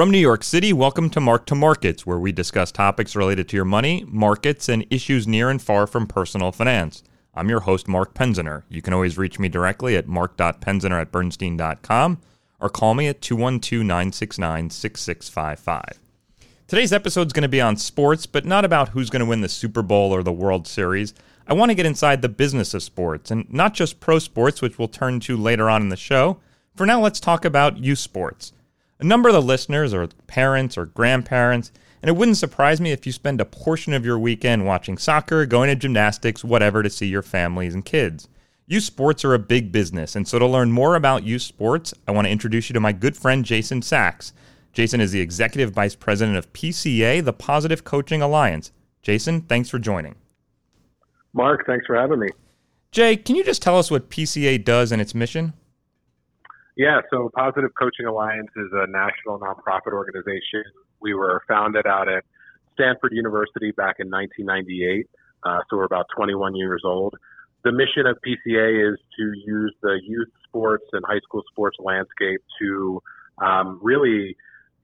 From New York City, welcome to Mark to Markets, where we discuss topics related to your money, markets, and issues near and far from personal finance. I'm your host, Mark Penziner. You can always reach me directly at mark.penziner at bernstein.com or call me at 212 969 6655. Today's episode is going to be on sports, but not about who's going to win the Super Bowl or the World Series. I want to get inside the business of sports, and not just pro sports, which we'll turn to later on in the show. For now, let's talk about youth sports. A number of the listeners are parents or grandparents, and it wouldn't surprise me if you spend a portion of your weekend watching soccer, going to gymnastics, whatever to see your families and kids. Youth sports are a big business, and so to learn more about youth sports, I want to introduce you to my good friend Jason Sachs. Jason is the Executive Vice President of PCA, the Positive Coaching Alliance. Jason, thanks for joining. Mark, thanks for having me. Jay, can you just tell us what PCA does and its mission? Yeah, so Positive Coaching Alliance is a national nonprofit organization. We were founded out at Stanford University back in 1998, uh, so we're about 21 years old. The mission of PCA is to use the youth sports and high school sports landscape to um, really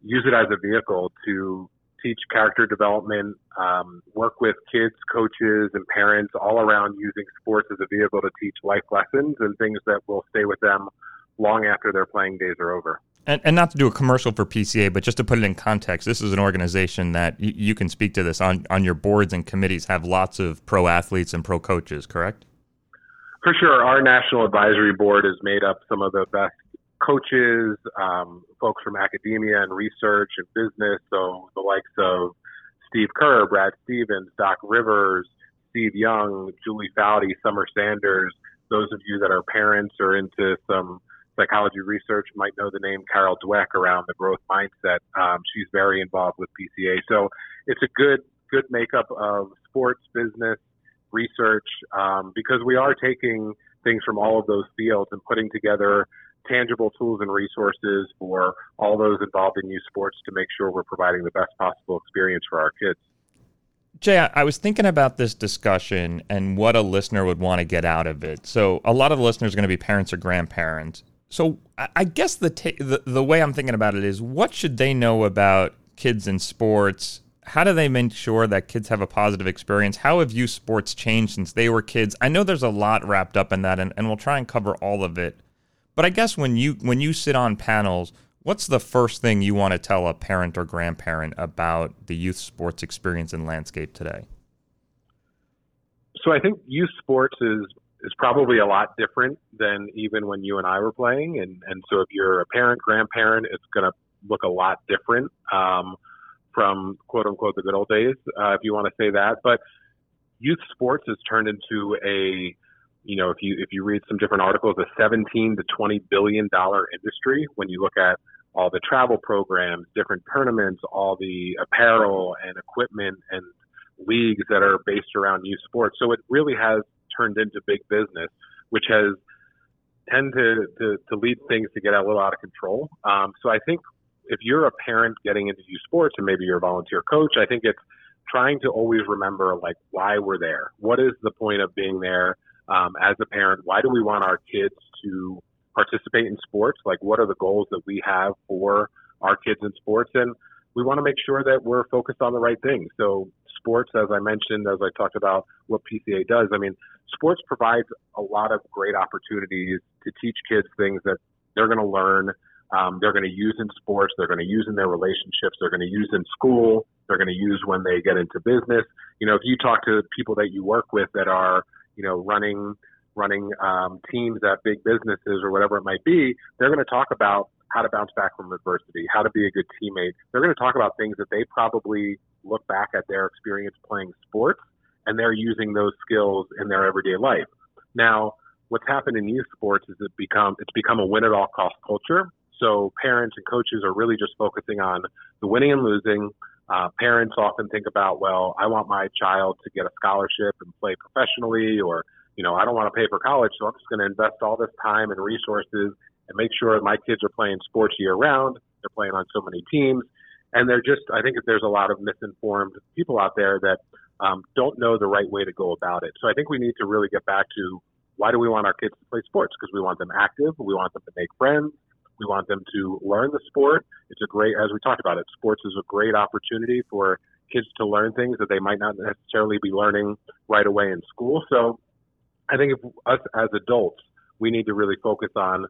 use it as a vehicle to teach character development, um, work with kids, coaches, and parents all around using sports as a vehicle to teach life lessons and things that will stay with them long after their playing days are over. And, and not to do a commercial for PCA, but just to put it in context, this is an organization that y- you can speak to this on, on your boards and committees, have lots of pro athletes and pro coaches, correct? For sure. Our national advisory board is made up some of the best coaches, um, folks from academia and research and business. So the likes of Steve Kerr, Brad Stevens, Doc Rivers, Steve Young, Julie Foudy, Summer Sanders. Those of you that are parents or into some psychology research might know the name Carol Dweck around the growth mindset. Um, she's very involved with PCA. So it's a good, good makeup of sports, business, research, um, because we are taking things from all of those fields and putting together tangible tools and resources for all those involved in youth sports to make sure we're providing the best possible experience for our kids. Jay, I was thinking about this discussion and what a listener would want to get out of it. So, a lot of the listeners are going to be parents or grandparents. So, I guess the, ta- the the way I'm thinking about it is, what should they know about kids in sports? How do they make sure that kids have a positive experience? How have youth sports changed since they were kids? I know there's a lot wrapped up in that, and, and we'll try and cover all of it. But I guess when you when you sit on panels, what's the first thing you want to tell a parent or grandparent about the youth sports experience and landscape today? So I think youth sports is is probably a lot different than even when you and I were playing, and and so if you're a parent grandparent, it's going to look a lot different um, from quote unquote the good old days, uh, if you want to say that. But youth sports has turned into a you know, if you if you read some different articles, a 17 to 20 billion dollar industry when you look at all the travel programs, different tournaments, all the apparel and equipment and leagues that are based around youth sports. So it really has turned into big business, which has tend to, to, to lead things to get a little out of control. Um, so I think if you're a parent getting into youth sports and maybe you're a volunteer coach, I think it's trying to always remember like why we're there. What is the point of being there? um, as a parent, why do we want our kids to participate in sports? Like, what are the goals that we have for our kids in sports? And we want to make sure that we're focused on the right things. So, sports, as I mentioned, as I talked about what PCA does, I mean, sports provides a lot of great opportunities to teach kids things that they're going to learn. Um, they're going to use in sports. They're going to use in their relationships. They're going to use in school. They're going to use when they get into business. You know, if you talk to people that you work with that are you know, running running um, teams at big businesses or whatever it might be, they're going to talk about how to bounce back from adversity, how to be a good teammate. They're going to talk about things that they probably look back at their experience playing sports and they're using those skills in their everyday life. Now, what's happened in youth sports is it become it's become a win at all cost culture. So parents and coaches are really just focusing on the winning and losing, uh, parents often think about, well, I want my child to get a scholarship and play professionally, or, you know, I don't want to pay for college, so I'm just going to invest all this time and resources and make sure my kids are playing sports year round. They're playing on so many teams. And they're just, I think there's a lot of misinformed people out there that um, don't know the right way to go about it. So I think we need to really get back to why do we want our kids to play sports? Because we want them active, we want them to make friends, We want them to learn the sport. It's a great, as we talked about it, sports is a great opportunity for kids to learn things that they might not necessarily be learning right away in school. So I think if us as adults, we need to really focus on,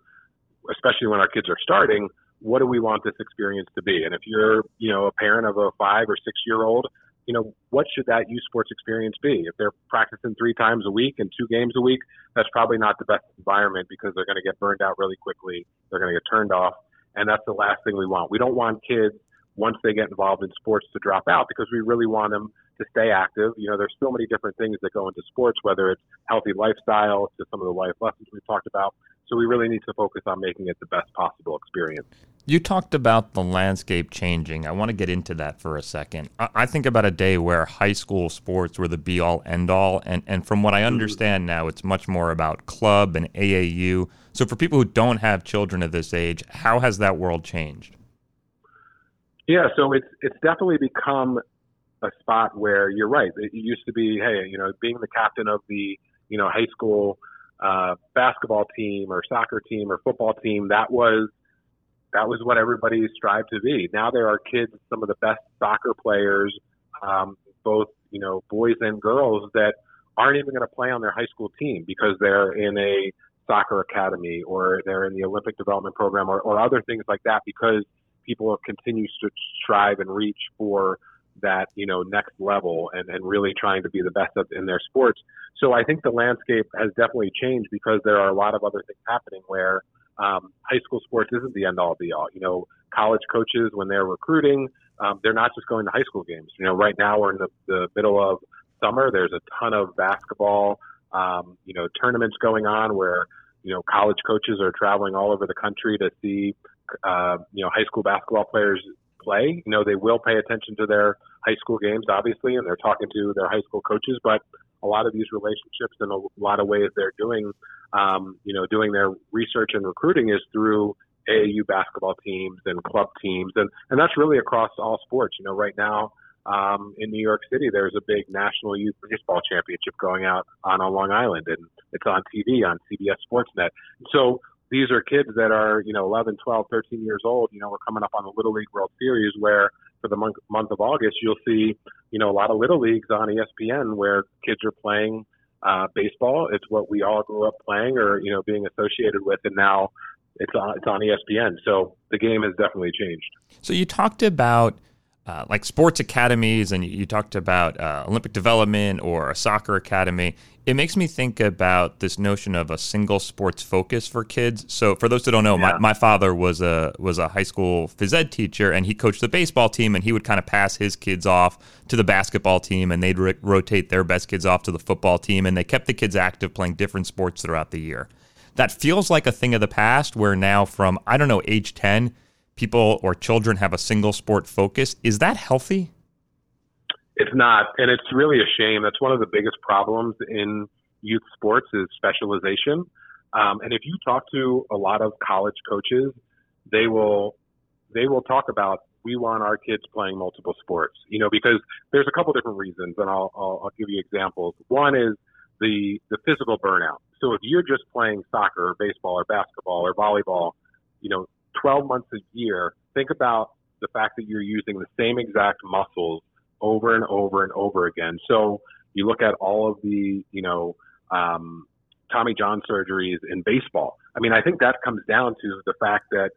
especially when our kids are starting, what do we want this experience to be? And if you're, you know, a parent of a five or six year old, you know, what should that youth sports experience be? If they're practicing three times a week and two games a week, that's probably not the best environment because they're going to get burned out really quickly. They're going to get turned off. And that's the last thing we want. We don't want kids, once they get involved in sports, to drop out because we really want them to stay active. You know, there's so many different things that go into sports, whether it's healthy lifestyle to some of the life lessons we've talked about. So we really need to focus on making it the best possible experience. You talked about the landscape changing. I want to get into that for a second. I think about a day where high school sports were the be all end all. And, and from what I understand now, it's much more about club and AAU. So for people who don't have children at this age, how has that world changed? Yeah, so it's it's definitely become a spot where you're right. It used to be, hey, you know, being the captain of the, you know, high school uh, basketball team or soccer team or football team, that was that was what everybody strived to be. Now there are kids, some of the best soccer players, um, both you know, boys and girls that aren't even going to play on their high school team because they're in a soccer academy or they're in the Olympic development program or, or other things like that because people continue to strive and reach for that you know next level and, and really trying to be the best in their sports. So I think the landscape has definitely changed because there are a lot of other things happening where um, high school sports isn't the end all be all. You know, college coaches when they're recruiting, um, they're not just going to high school games. You know, right now we're in the, the middle of summer. There's a ton of basketball, um, you know, tournaments going on where you know college coaches are traveling all over the country to see uh, you know high school basketball players play. You know, they will pay attention to their high school games, obviously, and they're talking to their high school coaches. But a lot of these relationships and a lot of ways they're doing, um, you know, doing their research and recruiting is through AAU basketball teams and club teams, and and that's really across all sports. You know, right now. Um, in New York City, there's a big National Youth Baseball Championship going out on, on Long Island, and it's on TV on CBS Sportsnet. So these are kids that are, you know, 11, 12, 13 years old. You know, we're coming up on the Little League World Series where for the month, month of August, you'll see, you know, a lot of Little Leagues on ESPN where kids are playing uh, baseball. It's what we all grew up playing or, you know, being associated with. And now it's on, it's on ESPN. So the game has definitely changed. So you talked about uh, like sports academies and you talked about uh, Olympic development or a soccer academy, it makes me think about this notion of a single sports focus for kids. So for those that don't know, yeah. my, my father was a was a high school phys ed teacher and he coached the baseball team and he would kind of pass his kids off to the basketball team and they'd rotate their best kids off to the football team and they kept the kids active playing different sports throughout the year. That feels like a thing of the past where now from I don't know age 10 people or children have a single sport focus. Is that healthy? It's not, and it's really a shame. That's one of the biggest problems in youth sports is specialization. Um, and if you talk to a lot of college coaches, they will they will talk about we want our kids playing multiple sports. You know, because there's a couple different reasons, and I'll, I'll, I'll give you examples. One is the the physical burnout. So if you're just playing soccer or baseball or basketball or volleyball, you know, 12 months a year, think about the fact that you're using the same exact muscles over and over and over again. So you look at all of the, you know, um, Tommy John surgeries in baseball. I mean, I think that comes down to the fact that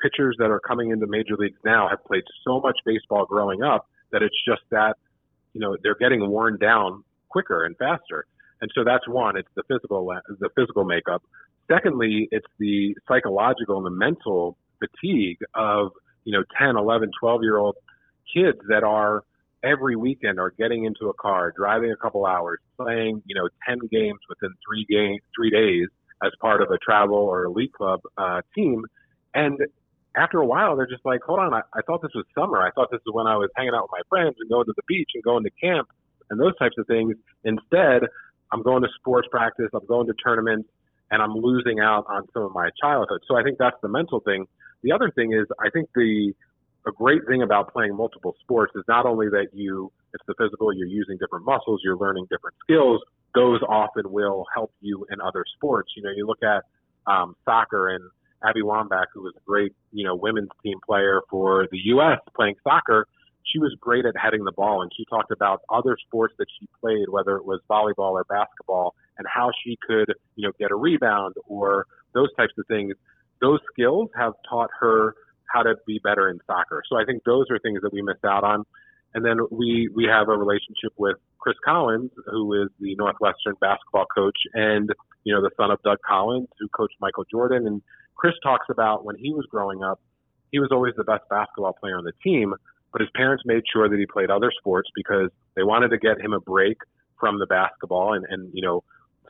pitchers that are coming into major leagues now have played so much baseball growing up that it's just that, you know, they're getting worn down quicker and faster. And so that's one. It's the physical, the physical makeup. Secondly, it's the psychological and the mental fatigue of, you know, 10, 11, 12 year old kids that are every weekend are getting into a car, driving a couple hours, playing, you know, 10 games within three game, three days as part of a travel or elite club uh, team. And after a while, they're just like, hold on, I, I thought this was summer. I thought this was when I was hanging out with my friends and going to the beach and going to camp and those types of things. Instead, I'm going to sports practice, I'm going to tournaments, and I'm losing out on some of my childhood. So I think that's the mental thing. The other thing is, I think the a great thing about playing multiple sports is not only that you it's the physical, you're using different muscles, you're learning different skills. Those often will help you in other sports. You know, you look at um, soccer and Abby Wambach, who was a great, you know, women's team player for the U.S. playing soccer, she was great at heading the ball, and she talked about other sports that she played, whether it was volleyball or basketball, and how she could, you know, get a rebound or those types of things. Those skills have taught her how to be better in soccer. So I think those are things that we missed out on. And then we we have a relationship with Chris Collins, who is the Northwestern basketball coach, and you know the son of Doug Collins, who coached Michael Jordan. And Chris talks about when he was growing up, he was always the best basketball player on the team, but his parents made sure that he played other sports because they wanted to get him a break from the basketball and and you know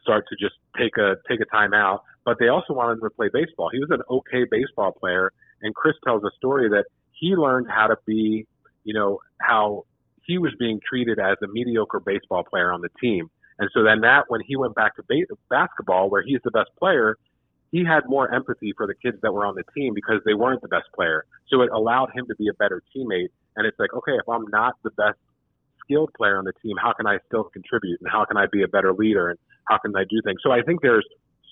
start to just take a take a time out. But they also wanted him to play baseball. He was an okay baseball player, and Chris tells a story that he learned how to be, you know, how he was being treated as a mediocre baseball player on the team. And so then that when he went back to ba- basketball, where he's the best player, he had more empathy for the kids that were on the team because they weren't the best player. So it allowed him to be a better teammate. And it's like, okay, if I'm not the best skilled player on the team, how can I still contribute and how can I be a better leader and how can I do things? So I think there's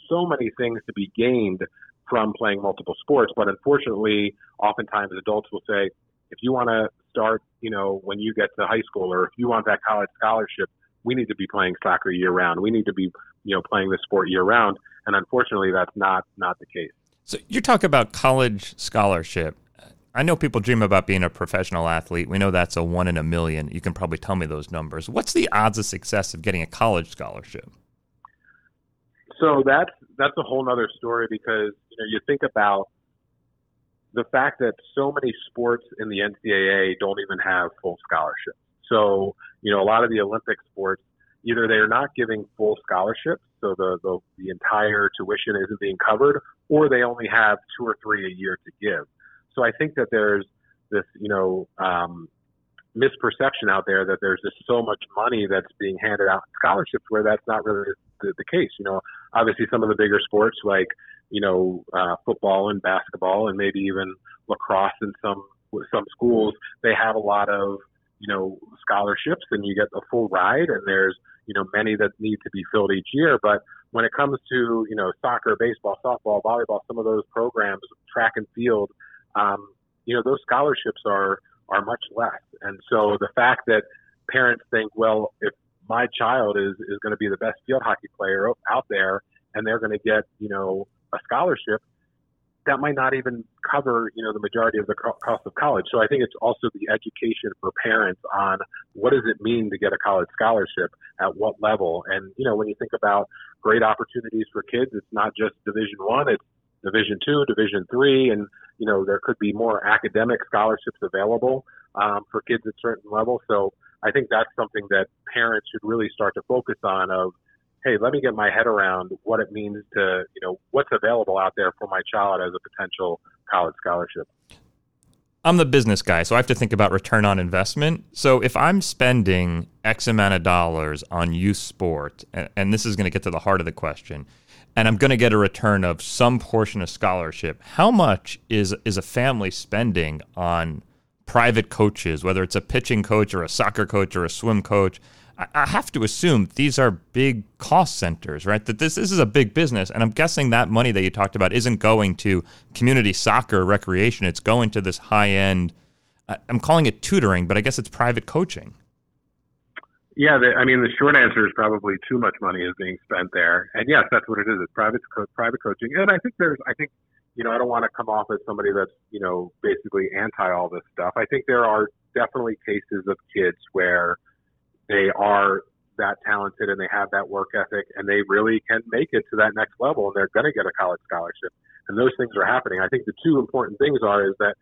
so many things to be gained from playing multiple sports. But unfortunately, oftentimes adults will say, if you want to start, you know, when you get to high school or if you want that college scholarship, we need to be playing soccer year round. We need to be, you know, playing the sport year round. And unfortunately, that's not not the case. So you talk about college scholarship. I know people dream about being a professional athlete. We know that's a one in a million. You can probably tell me those numbers. What's the odds of success of getting a college scholarship? So that's that's a whole other story because you know you think about the fact that so many sports in the NCAA don't even have full scholarships. So you know a lot of the Olympic sports either they are not giving full scholarships, so the, the the entire tuition isn't being covered, or they only have two or three a year to give. So I think that there's this you know um, misperception out there that there's just so much money that's being handed out in scholarships where that's not really the, the case. You know, obviously some of the bigger sports like you know uh, football and basketball and maybe even lacrosse in some some schools they have a lot of you know scholarships and you get a full ride and there's you know many that need to be filled each year. But when it comes to you know soccer baseball softball volleyball some of those programs track and field um, you know those scholarships are are much less. And so the fact that parents think well if my child is is going to be the best field hockey player out there, and they're going to get you know a scholarship that might not even cover you know the majority of the cost of college. So I think it's also the education for parents on what does it mean to get a college scholarship at what level. And you know when you think about great opportunities for kids, it's not just Division One, it's Division Two, Division Three, and you know there could be more academic scholarships available um, for kids at certain levels. So I think that's something that parents should really start to focus on of, hey, let me get my head around what it means to, you know, what's available out there for my child as a potential college scholarship. I'm the business guy, so I have to think about return on investment. So if I'm spending X amount of dollars on youth sport, and, and this is going to get to the heart of the question, and I'm going to get a return of some portion of scholarship, how much is is a family spending on private coaches, whether it's a pitching coach or a soccer coach or a swim coach, I, have to assume these are big cost centers, right? That this, this is a big business. And I'm guessing that money that you talked about isn't going to community soccer recreation. It's going to this high end, I'm calling it tutoring, but I guess it's private coaching. Yeah, the, I mean, the short answer is probably too much money is being spent there, and yes, that's what it is. It's private private coaching, and I think there's, I think you know, I don't want to come off as somebody that's, you know, basically anti all this stuff. I think there are definitely cases of kids where they are that talented and they have that work ethic and they really can make it to that next level and they're going to get a college scholarship. And those things are happening. I think the two important things are is that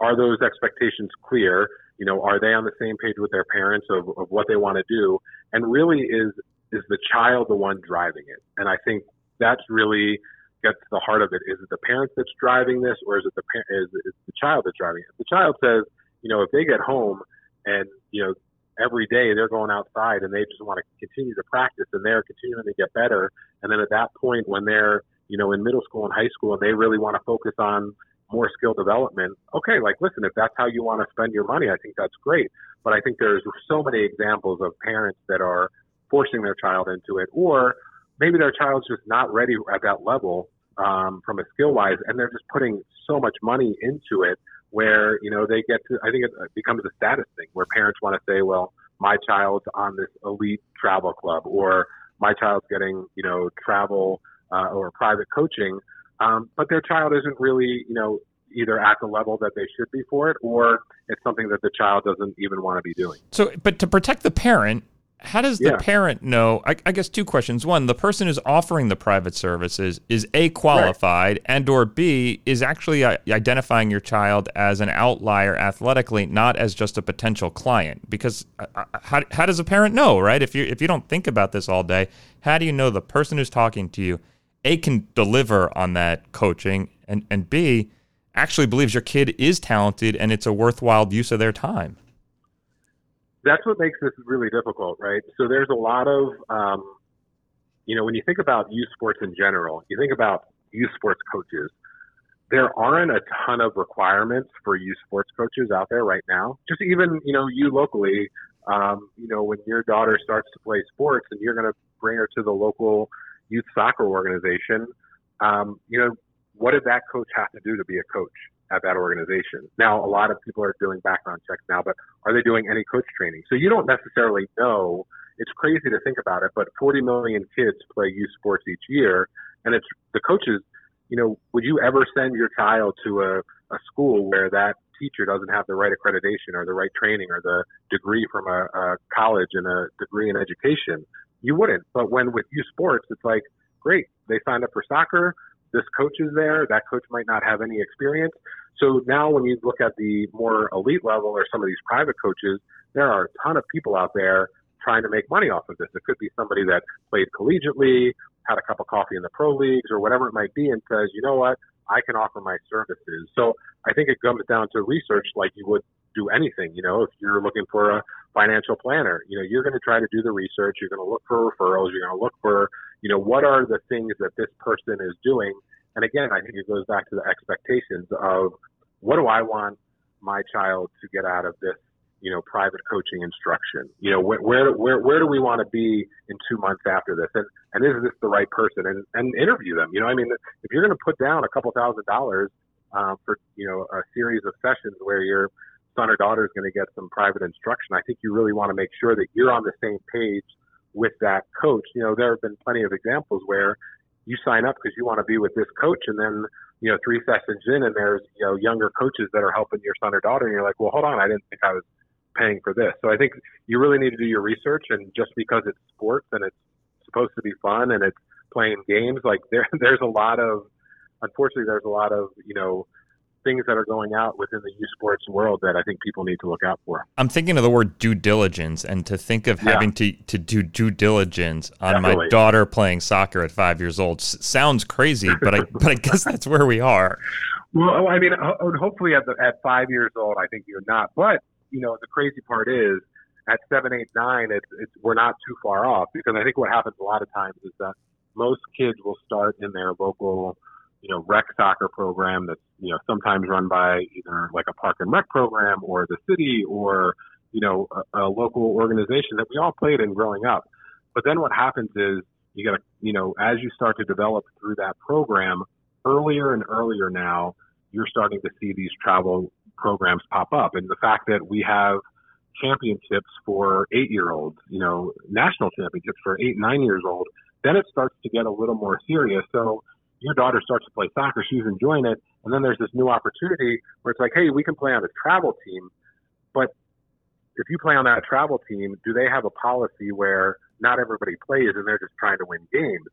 are those expectations clear? You know, are they on the same page with their parents of, of what they want to do? And really is is the child the one driving it? And I think that's really get to the heart of it. Is it the parents that's driving this, or is it the par- is, it the child that's driving it? The child says, you know, if they get home and you know every day they're going outside and they just want to continue to practice and they're continuing to get better, and then at that point when they're you know in middle school and high school and they really want to focus on more skill development, okay, like listen, if that's how you want to spend your money, I think that's great. But I think there's so many examples of parents that are forcing their child into it, or maybe their child's just not ready at that level um, from a skill wise, and they're just putting so much money into it where you know they get to. I think it becomes a status thing where parents want to say, well, my child's on this elite travel club, or my child's getting you know travel uh, or private coaching, um, but their child isn't really you know either at the level that they should be for it, or it's something that the child doesn't even want to be doing. So, but to protect the parent, how does the yeah. parent know? I, I, guess two questions. One, the person who's offering the private services is a qualified, right. and or b is actually uh, identifying your child as an outlier athletically, not as just a potential client. Because uh, uh, how, how does a parent know, right? If you if you don't think about this all day, how do you know the person who's talking to you, a can deliver on that coaching, and and b actually believes your kid is talented and it's a worthwhile use of their time? That's what makes this really difficult, right? So there's a lot of, um, you know, when you think about youth sports in general, you think about youth sports coaches. There aren't a ton of requirements for youth sports coaches out there right now. Just even, you know, you locally, um, you know, when your daughter starts to play sports and you're going to bring her to the local youth soccer organization, um, you know, what did that coach have to do to be a coach? At that organization. Now, a lot of people are doing background checks now, but are they doing any coach training? So you don't necessarily know. It's crazy to think about it, but 40 million kids play youth sports each year, and it's the coaches. You know, would you ever send your child to a, a school where that teacher doesn't have the right accreditation or the right training or the degree from a, a college and a degree in education? You wouldn't. But when with youth sports, it's like, great, they signed up for soccer this coach is there. That coach might not have any experience. So now when you look at the more elite level or some of these private coaches, there are a ton of people out there trying to make money off of this. It could be somebody that played collegiately, had a cup of coffee in the pro leagues or whatever it might be and says, you know what, I can offer my services. So I think it comes down to research like you would do anything. You know, if you're looking for a financial planner, you know, you're going to try to do the research. You're going to look for referrals. You're going to look for, you know, what are the things that this person is doing. And again, I think it goes back to the expectations of what do I want my child to get out of this, you know, private coaching instruction? You know, where where where, where do we want to be in two months after this? And and is this the right person? And and interview them. You know, I mean, if you're going to put down a couple thousand dollars uh, for you know a series of sessions where your son or daughter is going to get some private instruction, I think you really want to make sure that you're on the same page with that coach. You know, there have been plenty of examples where you sign up because you want to be with this coach, and then you know three sessions in, and there's you know younger coaches that are helping your son or daughter, and you're like, well, hold on, I didn't think I was paying for this. So I think you really need to do your research, and just because it's sports and it's supposed to be fun and it's playing games, like there there's a lot of unfortunately there's a lot of you know things that are going out within the youth sports world that I think people need to look out for. I'm thinking of the word due diligence and to think of having to, to do due diligence on Definitely. my daughter playing soccer at five years old sounds crazy, but I but I guess that's where we are. Well, I mean, hopefully at the, at five years old, I think you're not. But you know, the crazy part is at seven, eight, nine, it's, it's we're not too far off because I think what happens a lot of times is that most kids will start in their local you know, rec soccer program that's, you know, sometimes run by either like a park and rec program or the city or, you know, a, a local organization that we all played in growing up. But then what happens is you got to, you know, as you start to develop through that program, earlier and earlier now, you're starting to see these travel programs pop up. And the fact that we have championships for eight year olds, you know, national championships for eight, nine years old, then it starts to get a little more serious. So your daughter starts to play soccer, she's enjoying it, and then there's this new opportunity where it's like, hey, we can play on a travel team, but if you play on that travel team, do they have a policy where not everybody plays and they're just trying to win games?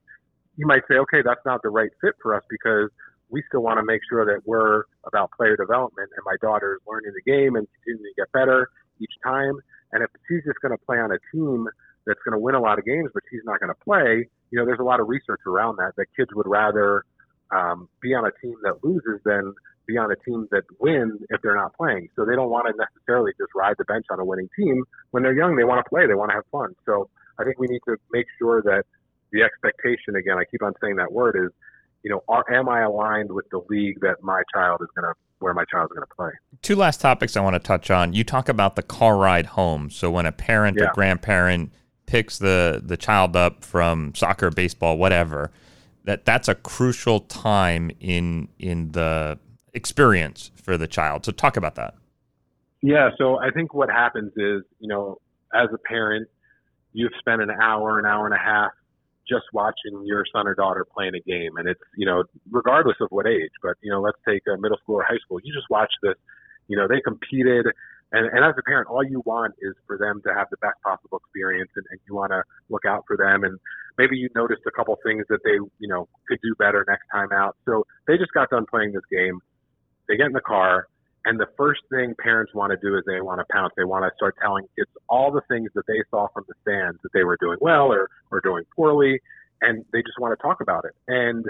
You might say, okay, that's not the right fit for us because we still want to make sure that we're about player development and my daughter is learning the game and continuing to get better each time. And if she's just going to play on a team that's going to win a lot of games, but she's not going to play, you know, there's a lot of research around that, that kids would rather um, be on a team that loses than be on a team that wins if they're not playing. So they don't want to necessarily just ride the bench on a winning team. When they're young, they want to play, they want to have fun. So I think we need to make sure that the expectation, again, I keep on saying that word, is, you know, are, am I aligned with the league that my child is going to where my child is going to play. Two last topics I want to touch on. You talk about the car ride home. So when a parent yeah. or grandparent picks the the child up from soccer, baseball, whatever, that that's a crucial time in in the experience for the child. So talk about that. Yeah, so I think what happens is, you know, as a parent, you've spent an hour, an hour and a half just watching your son or daughter playing a game. And it's, you know, regardless of what age, but, you know, let's take a middle school or high school. You just watch this, you know, they competed. And, and as a parent, all you want is for them to have the best possible experience and, and you want to look out for them. And maybe you noticed a couple things that they, you know, could do better next time out. So they just got done playing this game. They get in the car and the first thing parents want to do is they want to pounce. They want to start telling kids all the things that they saw from the stands that they were doing well or, or doing poorly. And they just want to talk about it. And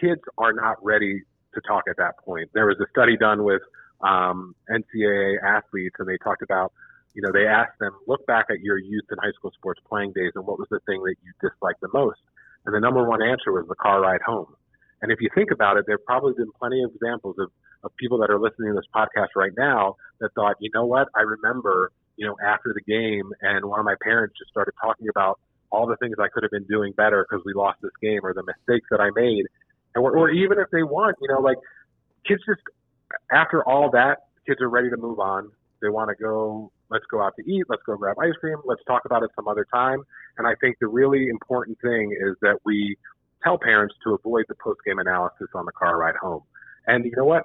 kids are not ready to talk at that point. There was a study done with um, NCAA athletes, and they talked about, you know, they asked them, look back at your youth and high school sports playing days, and what was the thing that you disliked the most? And the number one answer was the car ride home. And if you think about it, there have probably been plenty of examples of of people that are listening to this podcast right now that thought, you know what, I remember, you know, after the game and one of my parents just started talking about all the things I could have been doing better because we lost this game or the mistakes that I made. And or, or even if they want, you know, like kids just after all that, kids are ready to move on. They want to go, let's go out to eat, let's go grab ice cream, let's talk about it some other time. And I think the really important thing is that we tell parents to avoid the post game analysis on the car ride home. And you know what?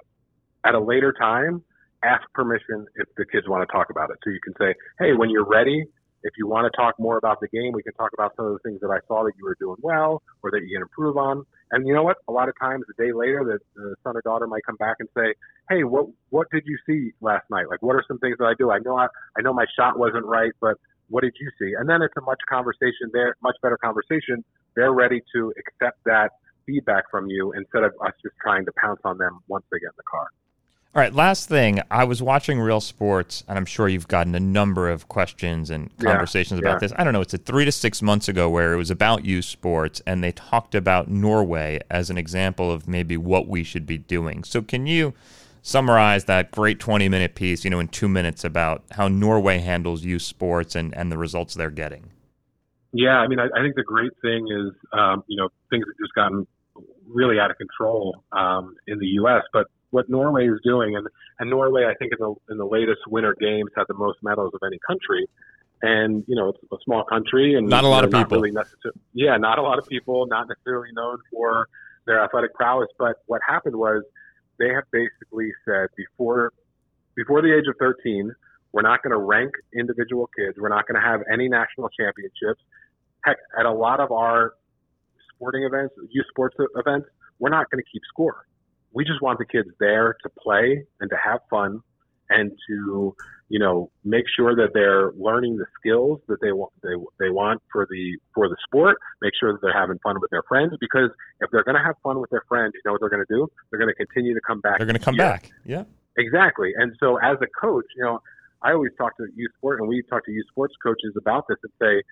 at a later time, ask permission if the kids want to talk about it. So you can say, hey, when you're ready, if you want to talk more about the game, we can talk about some of the things that I saw that you were doing well or that you can improve on. And you know what? A lot of times, a day later, the, the son or daughter might come back and say, "Hey, what what did you see last night? Like, what are some things that I do? I know I I know my shot wasn't right, but what did you see?" And then it's a much conversation there, much better conversation. They're ready to accept that feedback from you instead of us just trying to pounce on them once they get in the car. All right, last thing. I was watching Real Sports, and I'm sure you've gotten a number of questions and conversations yeah, about yeah. this. I don't know, it's a three to six months ago where it was about youth sports, and they talked about Norway as an example of maybe what we should be doing. So, can you summarize that great 20 minute piece, you know, in two minutes about how Norway handles youth sports and, and the results they're getting? Yeah, I mean, I, I think the great thing is, um, you know, things have just gotten really out of control um, in the U.S., but what Norway is doing, and and Norway, I think in the in the latest Winter Games had the most medals of any country, and you know it's a small country and not a lot of people. Really yeah, not a lot of people, not necessarily known for their athletic prowess. But what happened was they have basically said before before the age of 13, we're not going to rank individual kids. We're not going to have any national championships. Heck, at a lot of our sporting events, youth sports events, we're not going to keep score we just want the kids there to play and to have fun and to you know make sure that they're learning the skills that they want they they want for the for the sport make sure that they're having fun with their friends because if they're going to have fun with their friends you know what they're going to do? They're going to continue to come back they're going to come here. back. Yeah. Exactly. And so as a coach you know i always talk to youth sport and we talk to youth sports coaches about this and say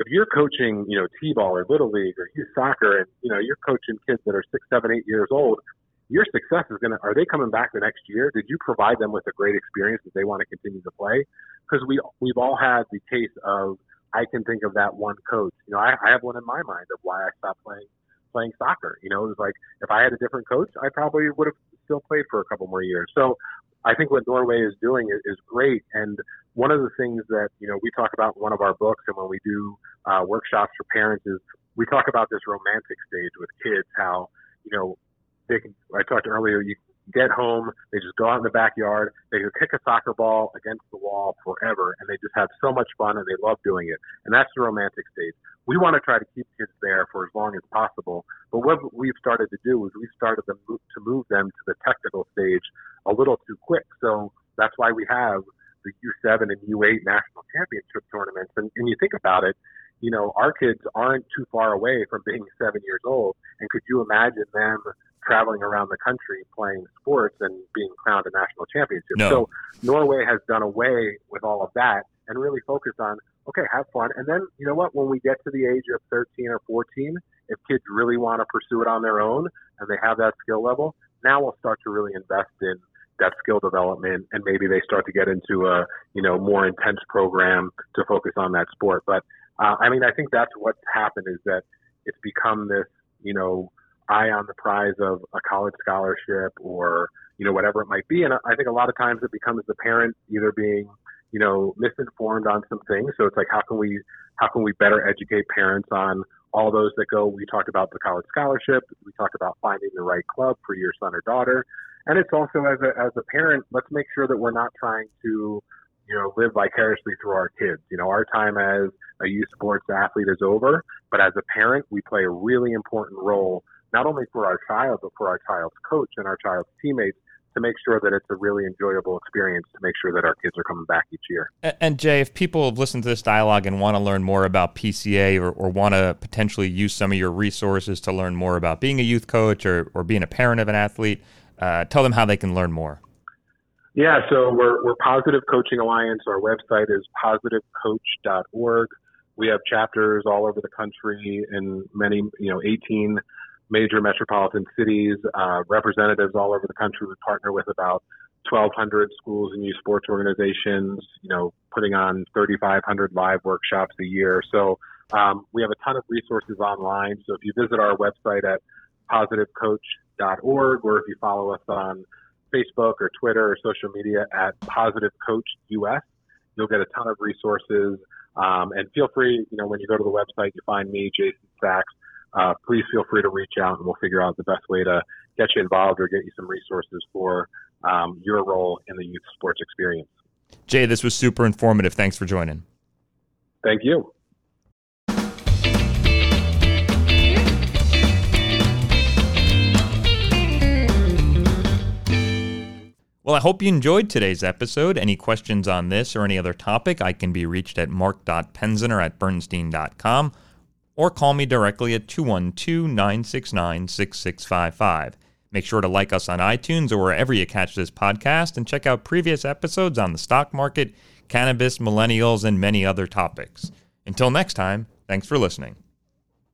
if you're coaching you know t-ball or little league or youth soccer and you know you're coaching kids that are six seven eight years old your success is going to, are they coming back the next year? Did you provide them with a great experience that they want to continue to play? Because we, we've all had the case of, I can think of that one coach. You know, I, I have one in my mind of why I stopped playing, playing soccer. You know, it was like, if I had a different coach, I probably would have still played for a couple more years. So I think what Norway is doing is, is great. And one of the things that, you know, we talk about in one of our books and when we do uh, workshops for parents is we talk about this romantic stage with kids, how, you know, they can, I talked earlier, you get home, they just go out in the backyard, they can kick a soccer ball against the wall forever, and they just have so much fun and they love doing it. And that's the romantic stage. We want to try to keep kids there for as long as possible, but what we've started to do is we've started to move, to move them to the technical stage a little too quick. So that's why we have the U7 and U8 national championship tournaments. And, and you think about it, you know, our kids aren't too far away from being seven years old. And could you imagine them traveling around the country playing sports and being crowned a national championship. No. So Norway has done away with all of that and really focused on okay, have fun. And then you know what? When we get to the age of 13 or 14, if kids really want to pursue it on their own and they have that skill level, now we'll start to really invest in that skill development and maybe they start to get into a you know more intense program to focus on that sport. But uh, I mean, I think that's what's happened is that it's become this you know eye on the prize of a college scholarship or you know whatever it might be. And I think a lot of times it becomes the parent either being you know misinformed on some things. So it's like how can we how can we better educate parents on all those that go. We talked about the college scholarship. We talked about finding the right club for your son or daughter. And it's also as a as a parent, let's make sure that we're not trying to you know, live vicariously through our kids. You know, our time as a youth sports athlete is over, but as a parent, we play a really important role, not only for our child, but for our child's coach and our child's teammates to make sure that it's a really enjoyable experience to make sure that our kids are coming back each year. And Jay, if people have listened to this dialogue and want to learn more about PCA or, or want to potentially use some of your resources to learn more about being a youth coach or, or being a parent of an athlete, uh, tell them how they can learn more. Yeah, so we're, we're Positive Coaching Alliance. Our website is positivecoach.org. We have chapters all over the country in many, you know, 18 major metropolitan cities, uh, representatives all over the country. We partner with about 1,200 schools and youth sports organizations, you know, putting on 3,500 live workshops a year. So um, we have a ton of resources online. So if you visit our website at positivecoach.org or if you follow us on Facebook or Twitter or social media at Positive Coach US. You'll get a ton of resources. Um, and feel free, you know, when you go to the website, you find me, Jason Sachs. Uh, please feel free to reach out and we'll figure out the best way to get you involved or get you some resources for um, your role in the youth sports experience. Jay, this was super informative. Thanks for joining. Thank you. Well, I hope you enjoyed today's episode. Any questions on this or any other topic, I can be reached at mark.penziner at bernstein.com or call me directly at 212 969 6655. Make sure to like us on iTunes or wherever you catch this podcast and check out previous episodes on the stock market, cannabis, millennials, and many other topics. Until next time, thanks for listening.